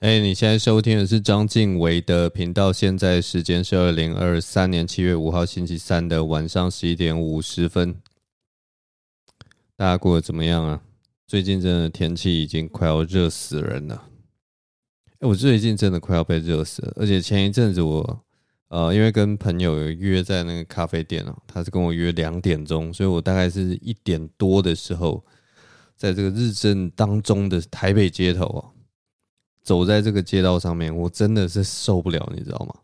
哎，你现在收听的是张晋唯的频道。现在时间是二零二三年七月五号星期三的晚上十一点五十分。大家过得怎么样啊？最近真的天气已经快要热死人了。哎，我最近真的快要被热死了。而且前一阵子我呃，因为跟朋友有约在那个咖啡店哦，他是跟我约两点钟，所以我大概是一点多的时候，在这个日正当中的台北街头啊。走在这个街道上面，我真的是受不了，你知道吗？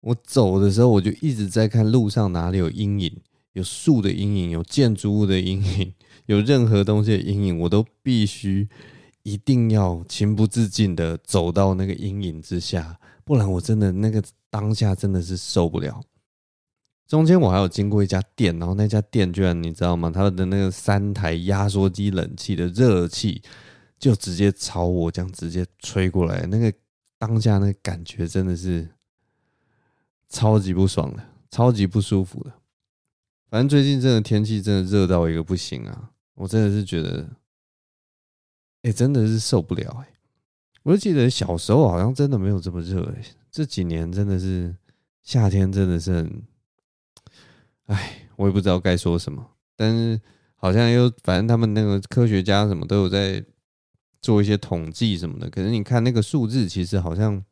我走的时候，我就一直在看路上哪里有阴影，有树的阴影，有建筑物的阴影，有任何东西的阴影，我都必须一定要情不自禁的走到那个阴影之下，不然我真的那个当下真的是受不了。中间我还有经过一家店，然后那家店居然你知道吗？它的那个三台压缩机冷气的热气。就直接朝我这样直接吹过来，那个当下那感觉真的是超级不爽的，超级不舒服的。反正最近真的天气真的热到一个不行啊！我真的是觉得，哎、真的是受不了哎、我就记得小时候好像真的没有这么热、这几年真的是夏天真的是很，哎，我也不知道该说什么，但是好像又反正他们那个科学家什么都有在。做一些统计什么的，可是你看那个数字，其实好像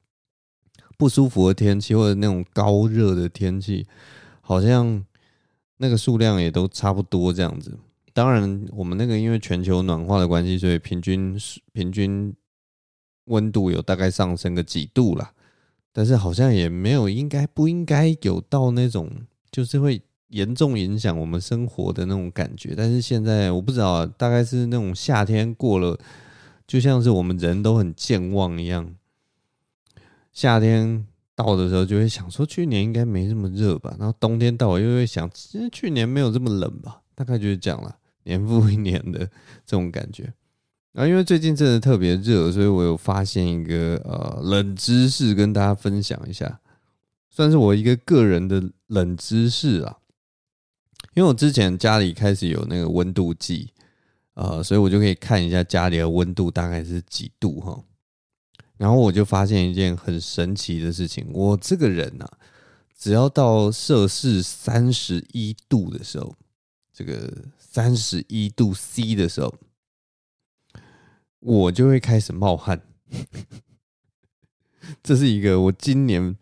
不舒服的天气或者那种高热的天气，好像那个数量也都差不多这样子。当然，我们那个因为全球暖化的关系，所以平均平均温度有大概上升个几度啦。但是好像也没有应该不应该有到那种就是会严重影响我们生活的那种感觉。但是现在我不知道，大概是那种夏天过了。就像是我们人都很健忘一样，夏天到的时候就会想说，去年应该没这么热吧，然后冬天到了又会想，其实去年没有这么冷吧，大概就是这样了，年复一年的这种感觉。然后因为最近真的特别热，所以我有发现一个呃冷知识跟大家分享一下，算是我一个个人的冷知识啊。因为我之前家里开始有那个温度计。呃，所以我就可以看一下家里的温度大概是几度哈，然后我就发现一件很神奇的事情，我这个人啊，只要到摄氏三十一度的时候，这个三十一度 C 的时候，我就会开始冒汗，这是一个我今年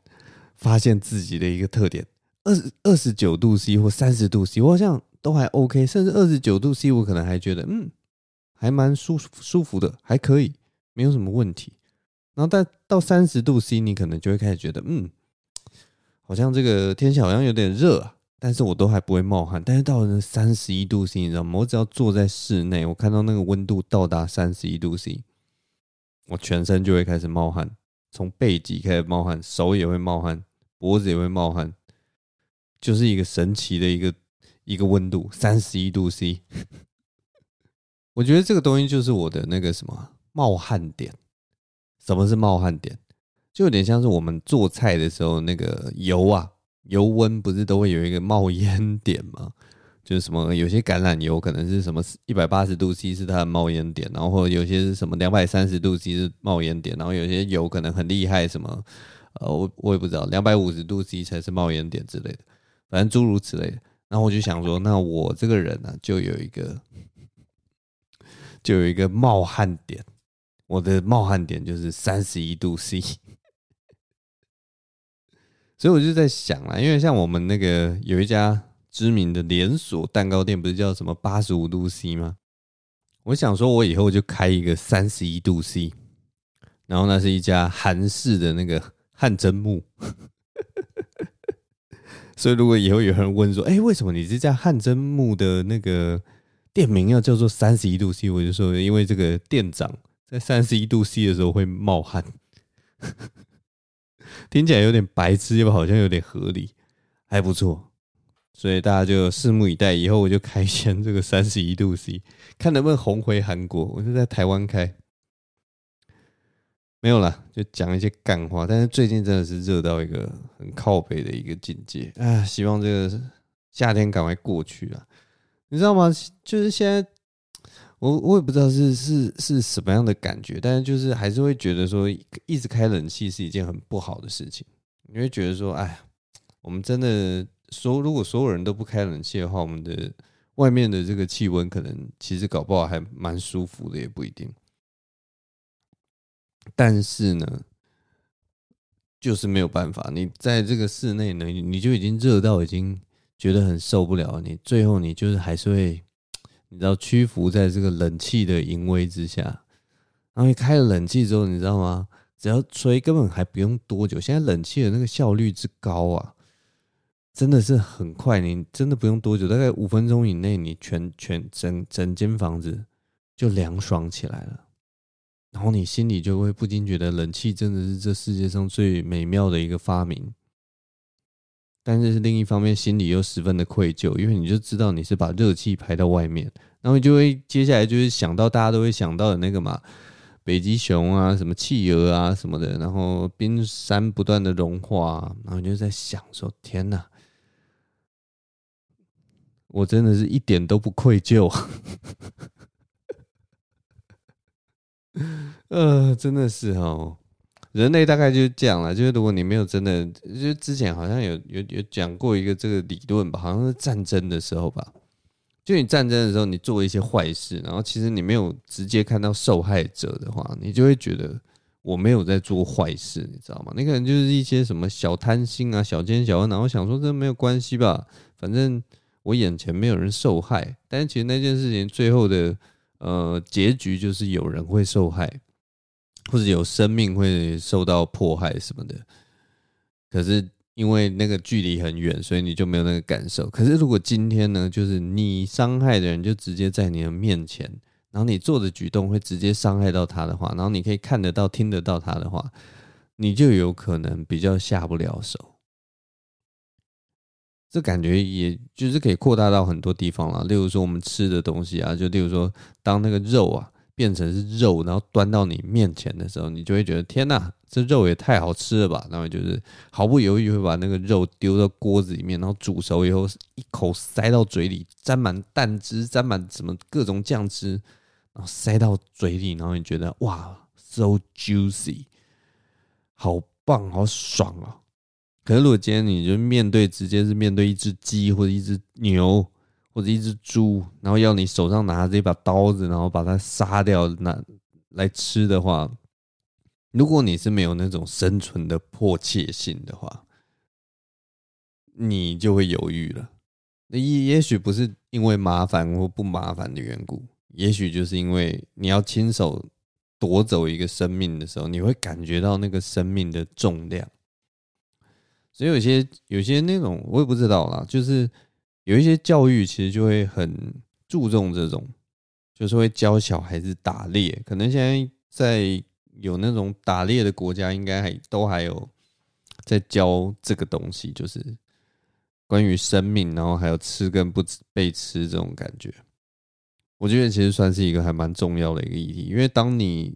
发现自己的一个特点，二十二十九度 C 或三十度 C，我好像。都还 OK，甚至二十九度 C，我可能还觉得嗯，还蛮舒舒服的，还可以，没有什么问题。然后但到三十度 C，你可能就会开始觉得嗯，好像这个天气好像有点热啊，但是我都还不会冒汗。但是到了三十一度 C，你知道吗？我只要坐在室内，我看到那个温度到达三十一度 C，我全身就会开始冒汗，从背脊开始冒汗，手也会冒汗，脖子也会冒汗，就是一个神奇的一个。一个温度三十一度 C，我觉得这个东西就是我的那个什么冒汗点。什么是冒汗点？就有点像是我们做菜的时候那个油啊，油温不是都会有一个冒烟点吗？就是什么有些橄榄油可能是什么一百八十度 C 是它的冒烟点，然后有些是什么两百三十度 C 是冒烟点，然后有些油可能很厉害，什么呃我我也不知道，两百五十度 C 才是冒烟点之类的，反正诸如此类的。然后我就想说，那我这个人呢、啊，就有一个，就有一个冒汗点。我的冒汗点就是三十一度 C。所以我就在想啊，因为像我们那个有一家知名的连锁蛋糕店，不是叫什么八十五度 C 吗？我想说，我以后就开一个三十一度 C。然后那是一家韩式的那个汗蒸木。所以，如果以后有人问说：“哎，为什么你这家汗蒸木的那个店名要叫做三十一度 C？” 我就说：“因为这个店长在三十一度 C 的时候会冒汗。”听起来有点白痴，又好像有点合理，还不错。所以大家就拭目以待，以后我就开箱这个三十一度 C，看能不能红回韩国。我就在台湾开。没有啦，就讲一些干话。但是最近真的是热到一个很靠北的一个境界啊！希望这个夏天赶快过去啊！你知道吗？就是现在，我我也不知道是是是什么样的感觉，但是就是还是会觉得说，一直开冷气是一件很不好的事情。你会觉得说，哎，我们真的所，如果所有人都不开冷气的话，我们的外面的这个气温可能其实搞不好还蛮舒服的，也不一定。但是呢，就是没有办法，你在这个室内呢，你就已经热到已经觉得很受不了，你最后你就是还是会。你知道屈服在这个冷气的淫威之下，然后你开了冷气之后，你知道吗？只要吹，根本还不用多久。现在冷气的那个效率之高啊，真的是很快。你真的不用多久，大概五分钟以内，你全全整整间房子就凉爽起来了。然后你心里就会不禁觉得，冷气真的是这世界上最美妙的一个发明。但是另一方面，心里又十分的愧疚，因为你就知道你是把热气排到外面，然后就会接下来就是想到大家都会想到的那个嘛，北极熊啊，什么企鹅啊什么的，然后冰山不断的融化，然后就在想说：天哪，我真的是一点都不愧疚，呃，真的是哦。人类大概就是这样了，就是如果你没有真的，就之前好像有有有讲过一个这个理论吧，好像是战争的时候吧，就你战争的时候，你做一些坏事，然后其实你没有直接看到受害者的话，你就会觉得我没有在做坏事，你知道吗？那可能就是一些什么小贪心啊、小奸小恶，然后想说这没有关系吧，反正我眼前没有人受害，但是其实那件事情最后的呃结局就是有人会受害。或者有生命会受到迫害什么的，可是因为那个距离很远，所以你就没有那个感受。可是如果今天呢，就是你伤害的人就直接在你的面前，然后你做的举动会直接伤害到他的话，然后你可以看得到、听得到他的话，你就有可能比较下不了手。这感觉也就是可以扩大到很多地方了，例如说我们吃的东西啊，就例如说当那个肉啊。变成是肉，然后端到你面前的时候，你就会觉得天哪，这肉也太好吃了吧！然后就是毫不犹豫会把那个肉丢到锅子里面，然后煮熟以后一口塞到嘴里，沾满蛋汁，沾满什么各种酱汁，然后塞到嘴里，然后你觉得哇，so juicy，好棒，好爽啊！可是如果今天你就面对直接是面对一只鸡或者一只牛。或者一只猪，然后要你手上拿着一把刀子，然后把它杀掉，那来吃的话，如果你是没有那种生存的迫切性的话，你就会犹豫了。那也也许不是因为麻烦或不麻烦的缘故，也许就是因为你要亲手夺走一个生命的时候，你会感觉到那个生命的重量。所以有些有些那种我也不知道啦，就是。有一些教育其实就会很注重这种，就是会教小孩子打猎。可能现在在有那种打猎的国家，应该还都还有在教这个东西，就是关于生命，然后还有吃跟不被吃这种感觉。我觉得其实算是一个还蛮重要的一个议题，因为当你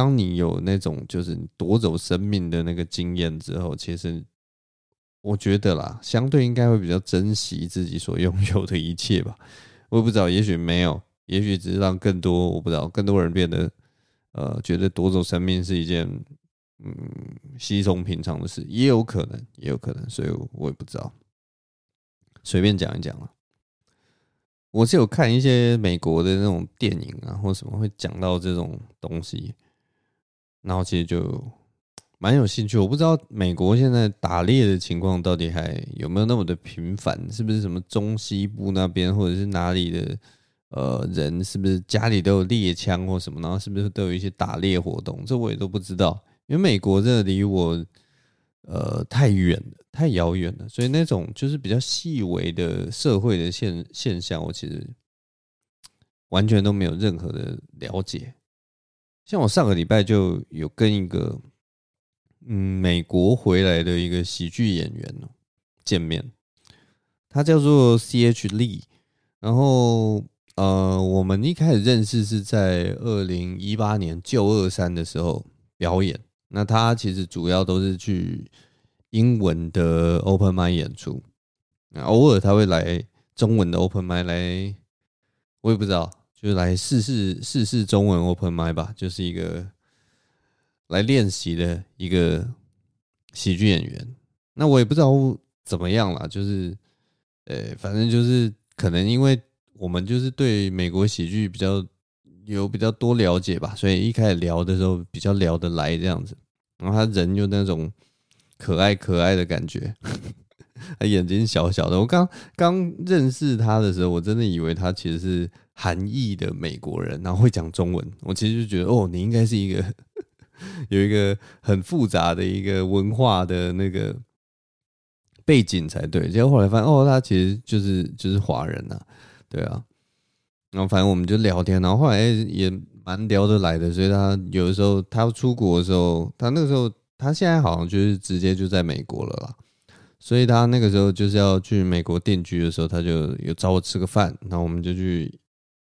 当你有那种就是夺走生命的那个经验之后，其实。我觉得啦，相对应该会比较珍惜自己所拥有的一切吧。我也不知道，也许没有，也许只是让更多我不知道更多人变得呃，觉得夺走生命是一件嗯稀松平常的事，也有可能，也有可能，所以我也不知道，随便讲一讲了。我是有看一些美国的那种电影啊，或什么会讲到这种东西，然后其实就。蛮有兴趣，我不知道美国现在打猎的情况到底还有没有那么的频繁？是不是什么中西部那边，或者是哪里的呃人，是不是家里都有猎枪或什么？然后是不是都有一些打猎活动？这我也都不知道，因为美国这离我呃太远了，太遥远了，所以那种就是比较细微的社会的现现象，我其实完全都没有任何的了解。像我上个礼拜就有跟一个。嗯，美国回来的一个喜剧演员见面，他叫做 C.H. Lee，然后呃，我们一开始认识是在二零一八年旧二三的时候表演。那他其实主要都是去英文的 Open Mic 演出，偶尔他会来中文的 Open Mic 来我也不知道，就来试试试试中文 open mic 吧，就是一个来练习的一个喜剧演员。那我也不知道怎么样啦，就是呃，反正就是可能因为我们就是对美国喜剧比较有比较多了解吧，所以一开始聊的时候比较聊得来这样子。然后他人就那种可爱可爱的感觉。他眼睛小小的，我刚刚认识他的时候，我真的以为他其实是韩裔的美国人，然后会讲中文。我其实就觉得，哦，你应该是一个 有一个很复杂的一个文化的那个背景才对。结果后来发现，哦，他其实就是就是华人呐，对啊。然后反正我们就聊天，然后后来也蛮聊得来的。所以他有的时候他要出国的时候，他那个时候他现在好像就是直接就在美国了啦。所以他那个时候就是要去美国定居的时候，他就有找我吃个饭，然后我们就去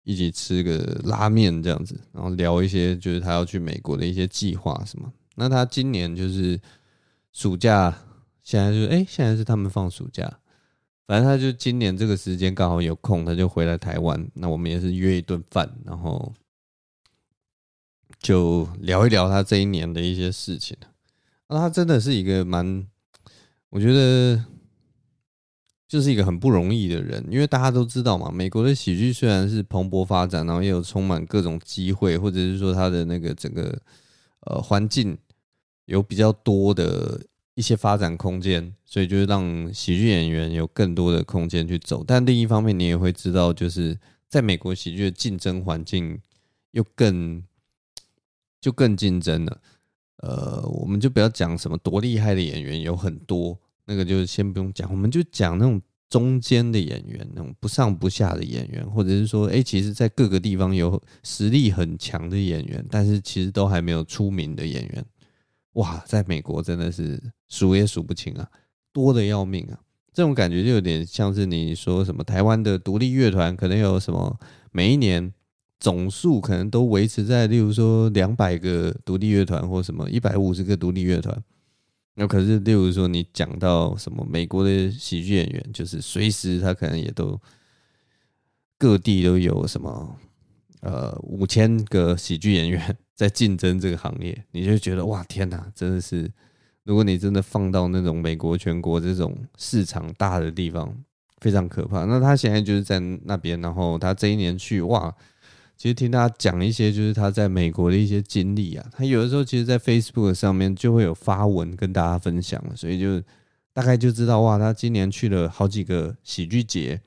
一起吃个拉面这样子，然后聊一些就是他要去美国的一些计划什么。那他今年就是暑假，现在就哎、现在是他们放暑假，反正他就今年这个时间刚好有空，他就回来台湾。那我们也是约一顿饭，然后就聊一聊他这一年的一些事情。那他真的是一个蛮。我觉得就是一个很不容易的人，因为大家都知道嘛，美国的喜剧虽然是蓬勃发展，然后也有充满各种机会，或者是说它的那个整个呃环境有比较多的一些发展空间，所以就是让喜剧演员有更多的空间去走。但另一方面，你也会知道，就是在美国喜剧的竞争环境又更就更竞争了。呃，我们就不要讲什么多厉害的演员有很多，那个就先不用讲，我们就讲那种中间的演员，那种不上不下的演员，或者是说，哎，其实，在各个地方有实力很强的演员，但是其实都还没有出名的演员，哇，在美国真的是数也数不清啊，多得要命啊！这种感觉就有点像是你说什么台湾的独立乐团，可能有什么每一年。总数可能都维持在，例如说两百个独立乐团或什么一百五十个独立乐团。那可是，例如说你讲到什么美国的喜剧演员，就是随时他可能也都各地都有什么呃五千个喜剧演员 在竞争这个行业，你就觉得哇天哪，真的是！如果你真的放到那种美国全国这种市场大的地方，非常可怕。那他现在就是在那边，然后他这一年去哇。其实听他讲一些，就是他在美国的一些经历啊。他有的时候，其实，在 Facebook 上面就会有发文跟大家分享，所以就大概就知道哇，他今年去了好几个喜剧节，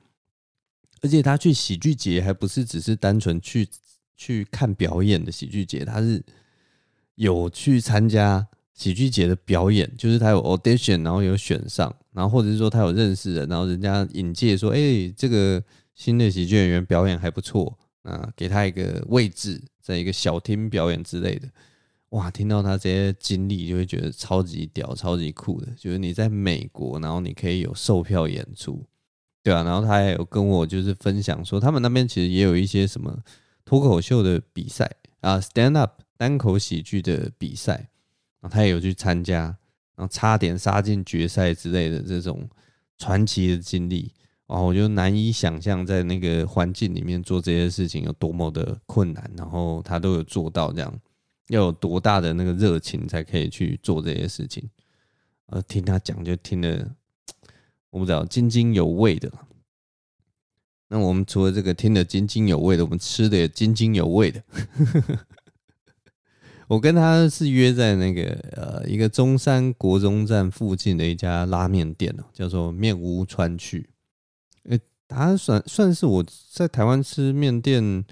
而且他去喜剧节还不是只是单纯去去看表演的喜剧节，他是有去参加喜剧节的表演，就是他有 audition，然后有选上，然后或者是说他有认识人，然后人家引荐说，哎，这个新的喜剧演员表演还不错。啊，给他一个位置，在一个小厅表演之类的，哇！听到他这些经历，就会觉得超级屌、超级酷的。就是你在美国，然后你可以有售票演出，对啊。然后他还有跟我就是分享说，他们那边其实也有一些什么脱口秀的比赛啊，stand up 单口喜剧的比赛，然后他也有去参加，然后差点杀进决赛之类的这种传奇的经历。哦，我就难以想象在那个环境里面做这些事情有多么的困难，然后他都有做到这样，要有多大的那个热情才可以去做这些事情。呃，听他讲就听得，我不知道津津有味的。那我们除了这个听得津津有味的，我们吃的也津津有味的。我跟他是约在那个呃一个中山国中站附近的一家拉面店哦，叫做面屋川去。啊，算算是我在台湾吃面店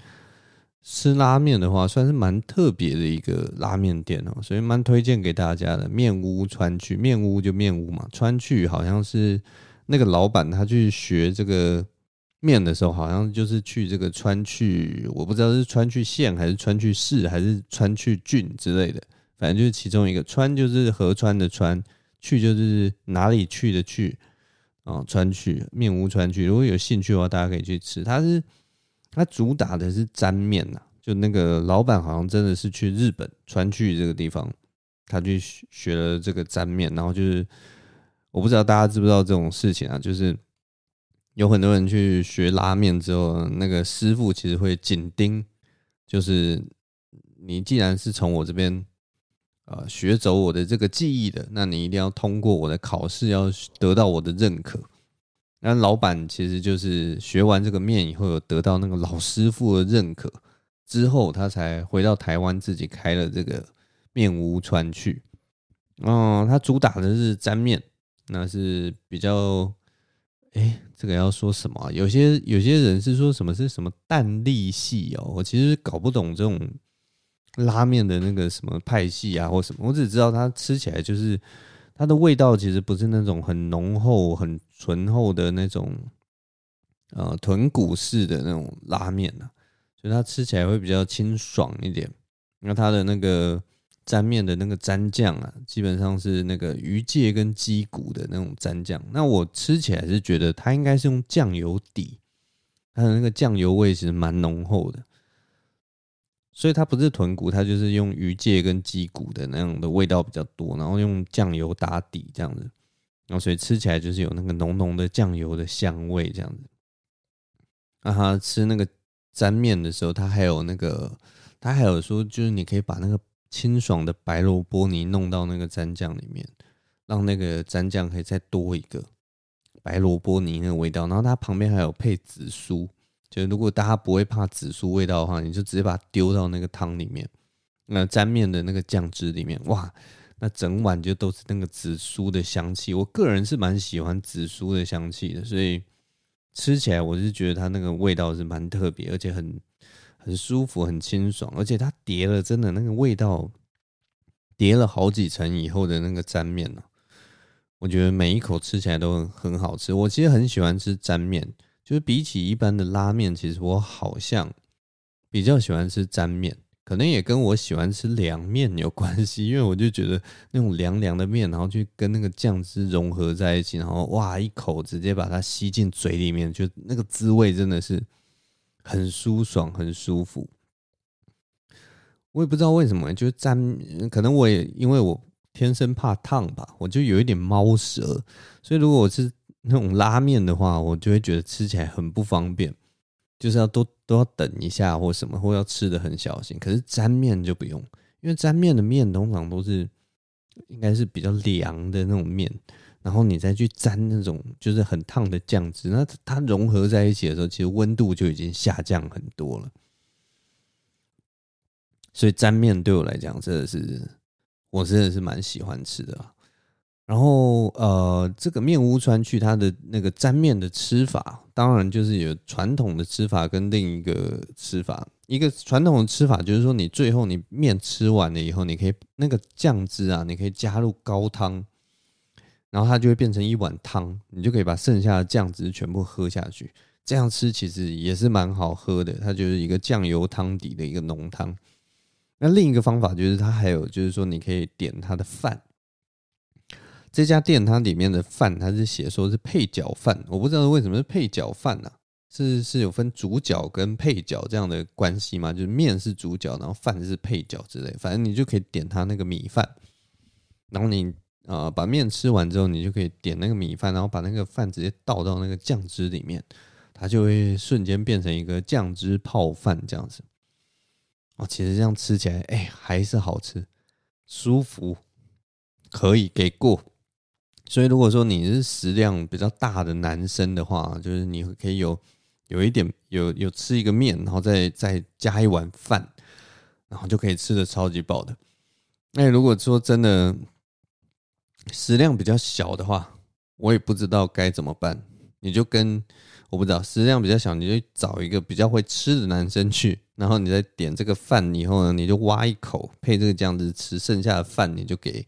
吃拉面的话，算是蛮特别的一个拉面店哦，所以蛮推荐给大家的。面屋川趣，面屋就面屋嘛，川趣好像是那个老板他去学这个面的时候，好像就是去这个川去，我不知道是川去县还是川去市还是川去郡之类的，反正就是其中一个川就是河川的川，去就是哪里去的去。哦，川趣面屋川趣，如果有兴趣的话，大家可以去吃。它是它主打的是沾面呐，就那个老板好像真的是去日本川趣这个地方，他去学了这个沾面，然后就是我不知道大家知不知道这种事情啊，就是有很多人去学拉面之后，那个师傅其实会紧盯，就是你既然是从我这边呃学走我的这个技艺的，那你一定要通过我的考试，要得到我的认可。那老板其实就是学完这个面以后，有得到那个老师傅的认可之后，他才回到台湾自己开了这个面屋川去。哦，他主打的是沾面，那是比较。哎，这个要说什么？有些有些人是说什么是什么蛋力系哦，我其实搞不懂这种拉面的那个什么派系啊，或什么。我只知道它吃起来就是它的味道，其实不是那种很浓厚、很醇厚的那种呃豚骨式的那种拉面啊，所以它吃起来会比较清爽一点。那它的那个。沾面的那个沾酱啊，基本上是那个鱼介跟鸡骨的那种沾酱。那我吃起来是觉得它应该是用酱油底，它的那个酱油味其实蛮浓厚的。所以它不是豚骨，它就是用鱼介跟鸡骨的那种的味道比较多，然后用酱油打底这样子。然后所以吃起来就是有那个浓浓的酱油的香味这样子。啊哈，吃那个沾面的时候，它还有那个，它还有说就是你可以把那个。清爽的白萝卜泥弄到那个蘸酱里面，让那个蘸酱可以再多一个白萝卜泥那个味道。然后它旁边还有配紫苏，就如果大家不会怕紫苏味道的话，你就直接把它丢到那个汤里面，那沾面的那个酱汁里面，哇，那整碗就都是那个紫苏的香气。我个人是蛮喜欢紫苏的香气的，所以吃起来我是觉得它那个味道是蛮特别，而且很。很舒服，很清爽，而且它叠了，真的那个味道叠了好几层以后的那个沾面呢，我觉得每一口吃起来都很好吃。我其实很喜欢吃沾面，就是比起一般的拉面，其实我好像比较喜欢吃沾面，可能也跟我喜欢吃凉面有关系，因为我就觉得那种凉凉的面，然后去跟那个酱汁融合在一起，然后哇，一口直接把它吸进嘴里面，就那个滋味真的是。很舒爽，很舒服。我也不知道为什么，就是沾，可能我也因为我天生怕烫吧，我就有一点猫舌，所以如果我是那种拉面的话，我就会觉得吃起来很不方便，就是要都都要等一下或什么，或要吃的很小心。可是沾面就不用，因为沾面的面通常都是应该是比较凉的那种面。然后你再去沾那种就是很烫的酱汁，那它融合在一起的时候，其实温度就已经下降很多了。所以沾面对我来讲，真的是我真的是蛮喜欢吃的。然后呃，这个面屋川去它的那个沾面的吃法，当然就是有传统的吃法跟另一个吃法。一个传统的吃法就是说，你最后你面吃完了以后，你可以那个酱汁啊，你可以加入高汤。然后它就会变成一碗汤，你就可以把剩下的酱汁全部喝下去。这样吃其实也是蛮好喝的，它就是一个酱油汤底的一个浓汤。那另一个方法就是它还有就是说你可以点它的饭。这家店它里面的饭它是写说是配角饭，我不知道为什么是配角饭呢？是是有分主角跟配角这样的关系吗？就是面是主角，然后饭是配角之类。反正你就可以点它那个米饭，然后你。啊，把面吃完之后，你就可以点那个米饭，然后把那个饭直接倒到那个酱汁里面，它就会瞬间变成一个酱汁泡饭这样子。哦，其实这样吃起来，哎，还是好吃，舒服，可以给过。所以如果说你是食量比较大的男生的话，就是你可以有有一点有有吃一个面，然后再再加一碗饭，然后就可以吃的超级饱的。那如果说真的。食量比较小的话，我也不知道该怎么办。你就跟我不知道食量比较小，你就找一个比较会吃的男生去，然后你再点这个饭以后呢，你就挖一口配这个酱汁吃，剩下的饭你就给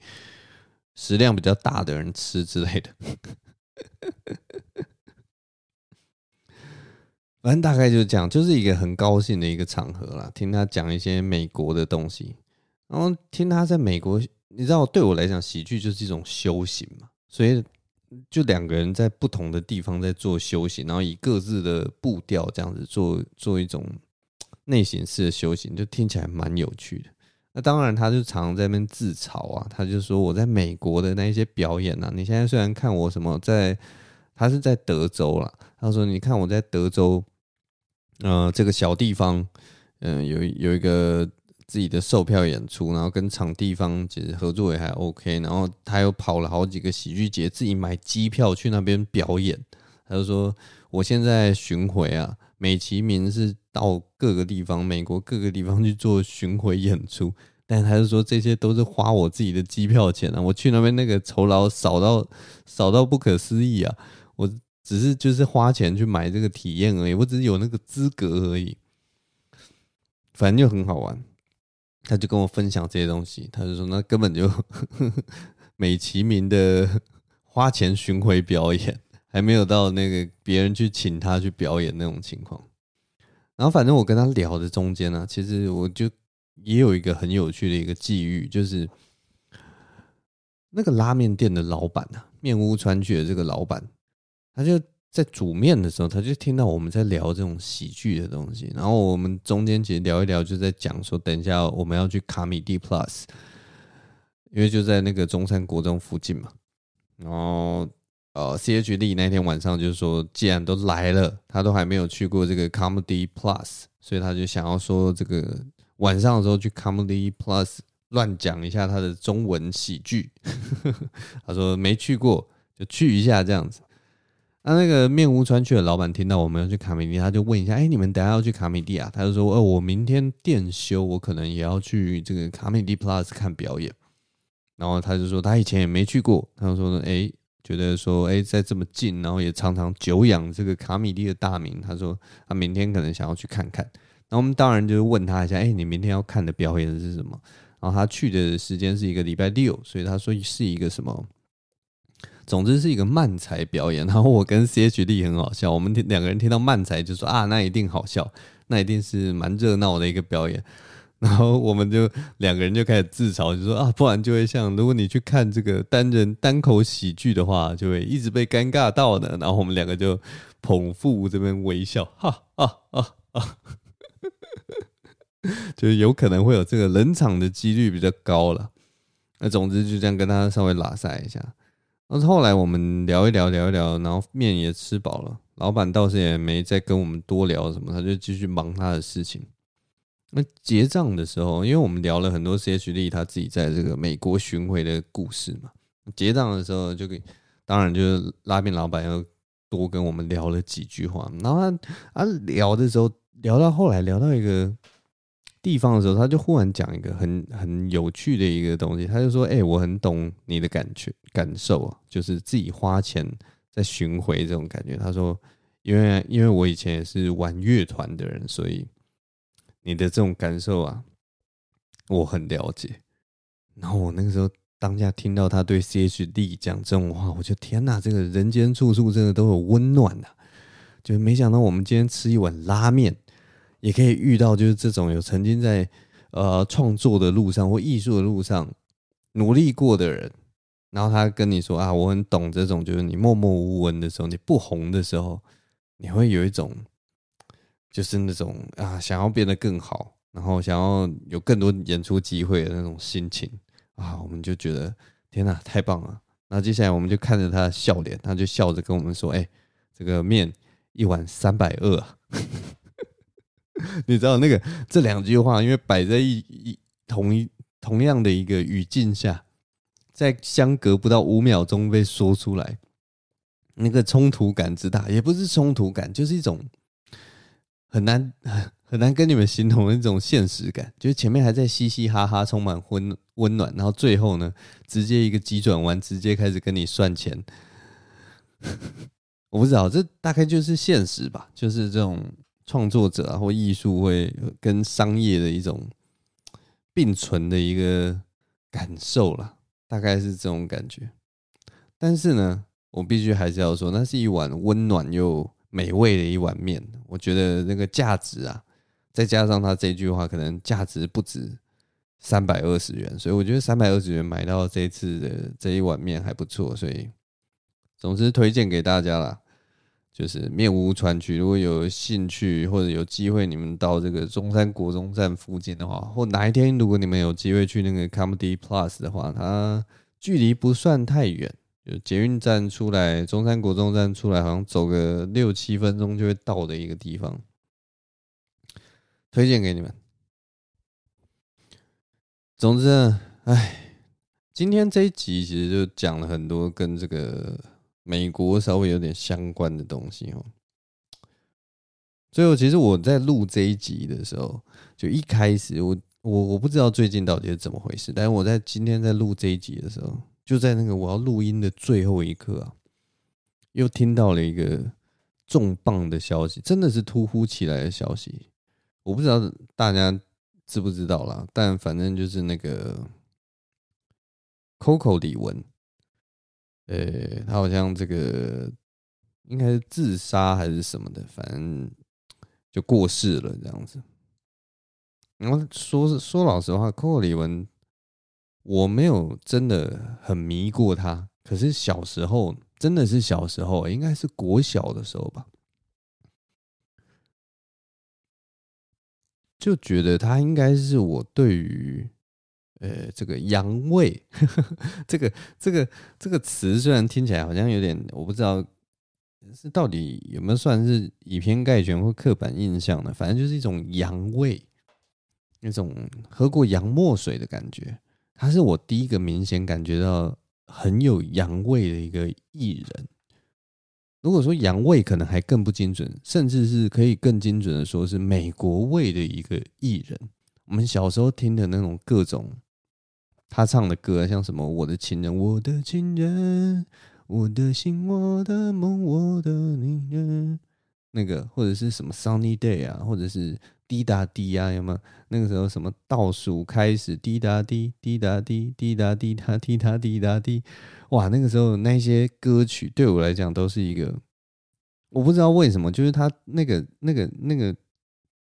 食量比较大的人吃之类的。反正大概就是这样，就是一个很高兴的一个场合啦，听他讲一些美国的东西，然后听他在美国。你知道，对我来讲，喜剧就是一种修行嘛，所以就两个人在不同的地方在做修行，然后以各自的步调这样子做做一种内省式的修行，就听起来蛮有趣的。那当然，他就常在那边自嘲啊，他就说我在美国的那一些表演啊，你现在虽然看我什么在他是在德州啦。他说：“你看我在德州，呃，这个小地方，嗯、有有一个自己的售票演出，然后跟场地方其实合作也还 OK，然后他又跑了好几个喜剧节，自己买机票去那边表演。他就说：我现在巡回啊，美其名是到各个地方，美国各个地方去做巡回演出。”但他就说，这些都是花我自己的机票钱啊！我去那边那个酬劳少到少到不可思议啊！我只是就是花钱去买这个体验而已，我只是有那个资格而已。反正就很好玩，他就跟我分享这些东西，他就说那根本就 美其名的花钱巡回表演，还没有到那个别人去请他去表演那种情况。然后反正我跟他聊的中间呢、其实我就。也有一个很有趣的一个际遇，就是那个拉面店的老板啊，面屋川剧的这个老板，他就在煮面的时候，他就听到我们在聊这种喜剧的东西，然后我们中间其实聊一聊，就在讲说，等一下我们要去卡米蒂 Plus，因为就在那个中山国中附近嘛，然后呃，C H D 那天晚上就是说，既然都来了，他都还没有去过这个 Comedy Plus，所以他就想要说这个。晚上的时候去 Comedy Plus 乱讲一下他的中文喜剧，他说没去过就去一下这样子。那那个面无川去的老板听到我们要去卡米地，他就问一下：哎、你们等下要去卡米地啊？他就说：哦，我明天店休，我可能也要去这个 Comedy Plus 看表演。然后他就说他以前也没去过，他就说呢，哎、觉得说哎、在这么近，然后也常常久仰这个卡米地的大名，他说他明天可能想要去看看。那我们当然就是问他一下，哎，你明天要看的表演是什么？然后他去的时间是一个礼拜六，所以他说是一个什么？总之是一个漫才表演。然后我跟 CHD 很好笑，我们两个人听到漫才就说啊，那一定好笑，那一定是蛮热闹的一个表演。然后我们就两个人就开始自嘲，就说啊，不然就会像如果你去看这个单人单口喜剧的话，就会一直被尴尬到的。然后我们两个就捧腹这边微笑，哈哈哈哈。就是有可能会有这个冷场的几率比较高了。那总之就这样跟他稍微拉塞一下。但是后来我们聊一聊，聊一聊，然后面也吃饱了，老板倒是也没再跟我们多聊什么，他就继续忙他的事情。那结账的时候，因为我们聊了很多 C H D 他自己在这个美国巡回的故事嘛，结账的时候就给，当然就是拉面老板又多跟我们聊了几句话。然后他啊聊的时候，聊到后来聊到一个。地方的时候，他就忽然讲一个很很有趣的一个东西，他就说：“哎、我很懂你的感觉感受啊，就是自己花钱在巡回这种感觉。”他说：“因为因为我以前也是玩乐团的人，所以你的这种感受啊，我很了解。”然后我那个时候当下听到他对 CHD 讲这种话，我就天哪，这个人间处处真的都有温暖呐、啊！就没想到我们今天吃一碗拉面。也可以遇到就是这种有曾经在呃创作的路上或艺术的路上努力过的人，然后他跟你说啊，我很懂这种，就是你默默无闻的时候，你不红的时候，你会有一种就是那种啊想要变得更好，然后想要有更多演出机会的那种心情啊，我们就觉得天哪，太棒了！那接下来我们就看着他的笑脸，他就笑着跟我们说：“哎，这个面一碗三百二啊。”你知道那个这两句话，因为摆在一一同一同样的一个语境下，在相隔不到五秒钟被说出来，那个冲突感之大，也不是冲突感，就是一种很难 很难跟你们形容的一种现实感。就是前面还在嘻嘻哈哈，充满温温暖，然后最后呢，直接一个急转弯，直接开始跟你算钱。我不知道，这大概就是现实吧，就是这种。创作者啊，或艺术会跟商业的一种并存的一个感受啦，大概是这种感觉。但是呢，我必须还是要说，那是一碗温暖又美味的一碗面。我觉得那个价值啊，再加上他这句话，可能价值不止三百二十元。所以我觉得三百二十元买到这次的这一碗面还不错。所以，总之推荐给大家啦。就是面屋川区，如果有兴趣或者有机会，你们到这个中山国中站附近的话，或哪一天如果你们有机会去那个 Comedy Plus 的话，它距离不算太远，就捷运站出来，中山国中站出来，好像走个六七分钟就会到的一个地方，推荐给你们。总之呢，哎，今天这一集其实就讲了很多跟这个美国稍微有点相关的东西哦。最后，其实我在录这一集的时候，就一开始我我我不知道最近到底是怎么回事，但是我在今天在录这一集的时候，就在那个我要录音的最后一刻啊，又听到了一个重磅的消息，真的是突如其来的消息，我不知道大家。知不知道啦？但反正就是那个 Coco 李玟，呃，他好像这个应该是自杀还是什么的，反正就过世了这样子。然后说说老实话，Coco 李玟，我没有真的很迷过他，可是小时候真的是小时候，应该是国小的时候吧。就觉得他应该是我对于，呃，这个洋味，这个这个这个词虽然听起来好像有点，我不知道是到底有没有算是以偏概全或刻板印象呢？反正就是一种洋味，那种喝过洋墨水的感觉。他是我第一个明显感觉到很有洋味的一个艺人。如果说洋味可能还更不精准，甚至是可以更精准的说是美国味的一个艺人。我们小时候听的那种各种他唱的歌，像什么我的情人、我的情人、我的心、我的梦、我的女人，那个或者是什么 Sunny Day 啊，或者是滴答滴啊，有没有？那个时候什么倒数开始滴答滴滴答滴滴答滴答滴答滴答滴。哇，那个时候那些歌曲对我来讲都是一个，我不知道为什么，就是他那个、那个、那个，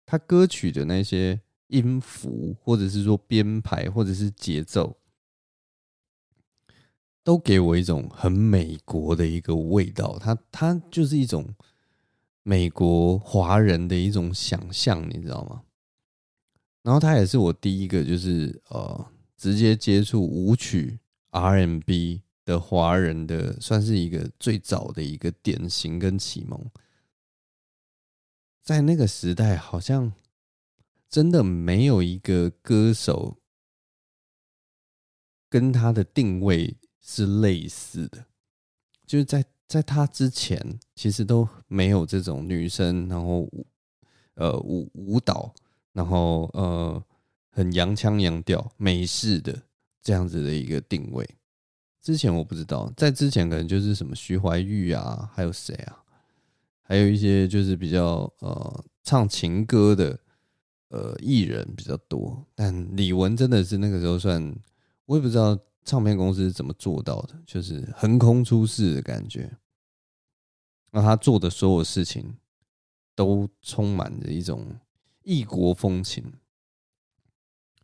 他歌曲的那些音符，或者是说编排，或者是节奏，都给我一种很美国的一个味道。他他就是一种美国华人的一种想象，你知道吗？然后他也是我第一个，就是呃，直接接触舞曲 R&B。的华人的算是一个最早的一个典型跟启蒙，在那个时代，好像真的没有一个歌手跟他的定位是类似的，就是在在他之前，其实都没有这种女生，然后呃舞舞蹈，然后呃很洋腔洋调美式的这样子的一个定位。之前我不知道，在之前可能就是什么徐怀钰啊，还有谁啊？还有一些就是比较呃唱情歌的呃艺人比较多。但李玟真的是那个时候算，我也不知道唱片公司是怎么做到的，就是横空出世的感觉。那他做的所有事情都充满着一种异国风情，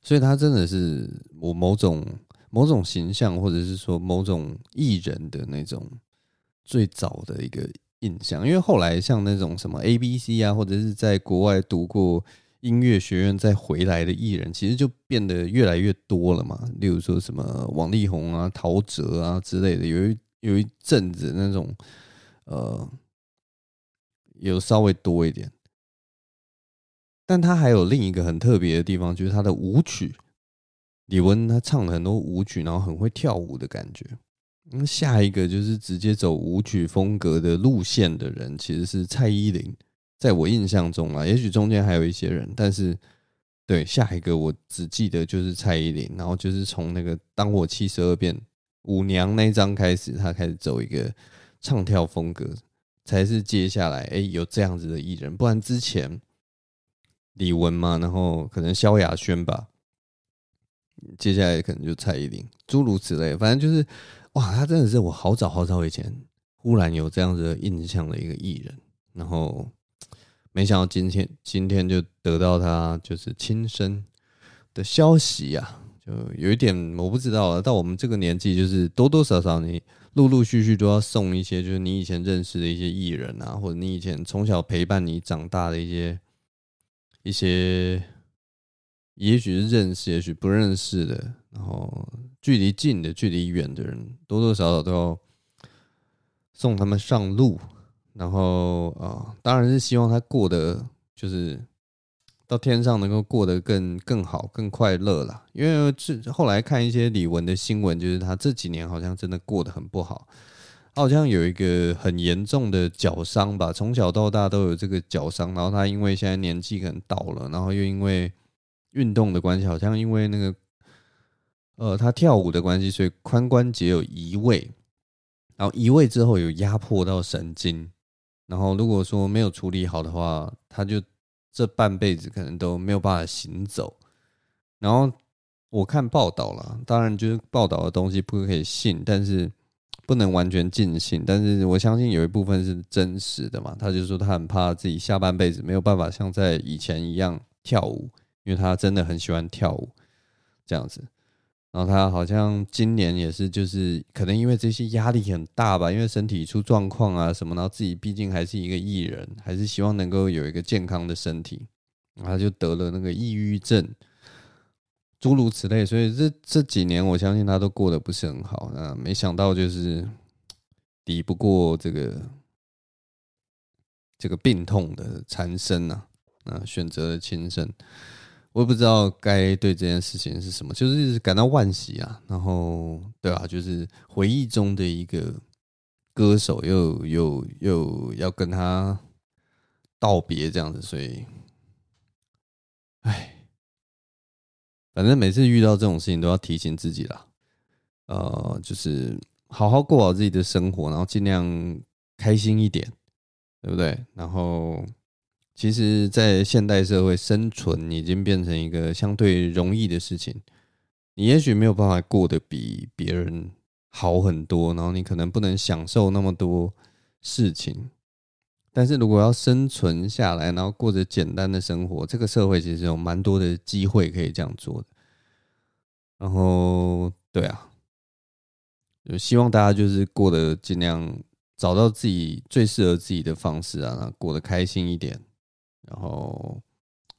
所以他真的是我某种。某种形象，或者是说某种艺人的那种最早的一个印象，因为后来像那种什么 A B C 啊，或者是在国外读过音乐学院再回来的艺人，其实就变得越来越多了嘛。例如说什么王力宏啊、陶喆啊之类的，有一有一阵子那种呃，有稍微多一点，但他还有另一个很特别的地方，就是他的舞曲。李玟他唱了很多舞曲，然后很会跳舞的感觉。那下一个就是直接走舞曲风格的路线的人，其实是蔡依林。在我印象中啊，也许中间还有一些人，但是对下一个我只记得就是蔡依林。然后就是从那个《当我七十二变舞娘》那张开始，他开始走一个唱跳风格，才是接下来哎有这样子的艺人。不然之前李玟嘛，然后可能萧亚轩吧。接下来可能就蔡依林，诸如此类，反正就是，哇，他真的是我好早好早以前忽然有这样子的印象的一个艺人，然后没想到今天今天就得到他就是亲生的消息呀、啊，就有一点我不知道了。到我们这个年纪，就是多多少少你陆陆续续都要送一些，就是你以前认识的一些艺人啊，或者你以前从小陪伴你长大的一些一些。也许是认识，也许不认识的，然后距离近的、距离远的人，多多少少都要送他们上路，然后啊、当然是希望他过得就是到天上能够过得更更好、更快乐啦。因为这后来看一些李玟的新闻，就是他这几年好像真的过得很不好。好像有一个很严重的脚伤吧，从小到大都有这个脚伤。然后他因为现在年纪可能到了，然后又因为运动的关系，好像因为那个呃他跳舞的关系，所以髋关节有移位。然后移位之后有压迫到神经，然后如果说没有处理好的话，他就这半辈子可能都没有办法行走。然后我看报道了，当然就是报道的东西不可以信，但是。不能完全尽信，但是我相信有一部分是真实的嘛。他就说他很怕自己下半辈子没有办法像在以前一样跳舞，因为他真的很喜欢跳舞这样子。然后他好像今年也是，就是可能因为这些压力很大吧，因为身体出状况啊什么，然后自己毕竟还是一个艺人，还是希望能够有一个健康的身体，然后他就得了那个抑郁症。诸如此类，所以这这几年我相信他都过得不是很好。那没想到就是抵不过这个这个病痛的缠身呐，啊，选择了轻生。我也不知道该对这件事情是什么，就是感到惋惜啊。然后对啊，就是回忆中的一个歌手又又又要跟他道别这样子，所以，唉。反正每次遇到这种事情，都要提醒自己啦，呃，就是好好过好自己的生活，然后尽量开心一点，对不对？然后，其实，在现代社会生存已经变成一个相对容易的事情。你也许没有办法过得比别人好很多，然后你可能不能享受那么多事情。但是如果要生存下来，然后过着简单的生活，这个社会其实有蛮多的机会可以这样做的。然后，对啊，就希望大家就是过得尽量找到自己最适合自己的方式啊，过得开心一点。然后，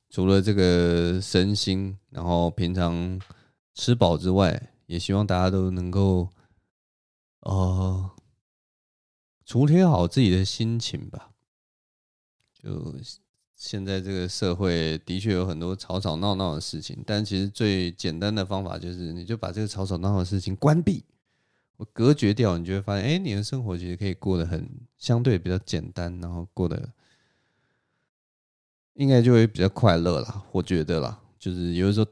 除了这个身心，然后平常吃饱之外，也希望大家都能够，呃，处理好自己的心情吧。就现在这个社会的确有很多吵吵闹闹的事情，但其实最简单的方法就是，你就把这个吵吵闹闹的事情关闭，我隔绝掉，你就会发现，哎，你的生活其实可以过得很相对比较简单，然后过得应该就会比较快乐啦。我觉得啦，就是有的时候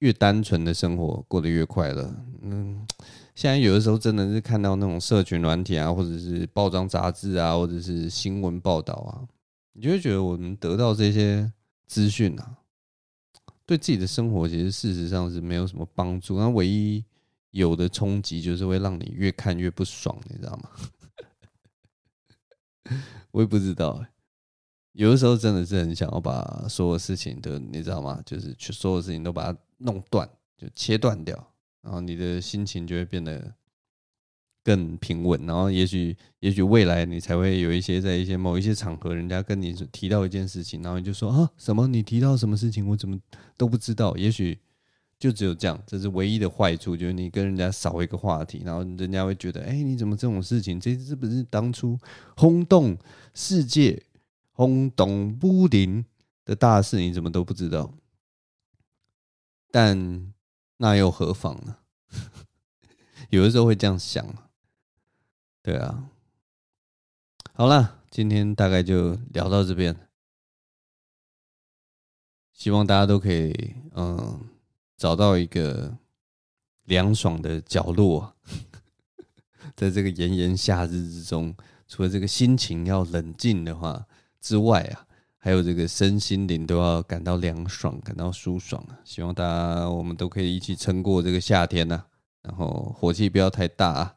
越单纯的生活过得越快乐。嗯，现在有的时候真的是看到那种社群软体啊，或者是报章杂志啊，或者是新闻报道啊。你就会觉得我们得到这些资讯啊，对自己的生活其实事实上是没有什么帮助。那唯一有的冲击就是会让你越看越不爽，你知道吗？我也不知道欸，有的时候真的是很想要把所有事情都，你知道吗？就是去所有事情都把它弄断，就切断掉，然后你的心情就会变得。更平稳，然后也许也许未来你才会有一些在一些某一些场合，人家跟你提到一件事情，然后你就说啊什么？你提到什么事情？我怎么都不知道？也许就只有这样，这是唯一的坏处，就是你跟人家少一个话题，然后人家会觉得，哎，你怎么这种事情？这是不是当初轰动世界、轰动武林的大事？你怎么都不知道？但那又何妨呢？有的时候会这样想。对啊，好了，今天大概就聊到这边，希望大家都可以嗯找到一个凉爽的角落，在这个炎炎夏日之中，除了这个心情要冷静的话之外啊，还有这个身心灵都要感到凉爽，感到舒爽啊！希望大家我们都可以一起撑过这个夏天呐，然后火气不要太大啊。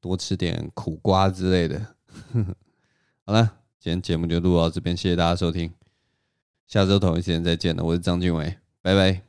多吃点苦瓜之类的。好了，今天节目就录到这边，谢谢大家收听，下周同一时间再见了，我是张俊伟，拜拜。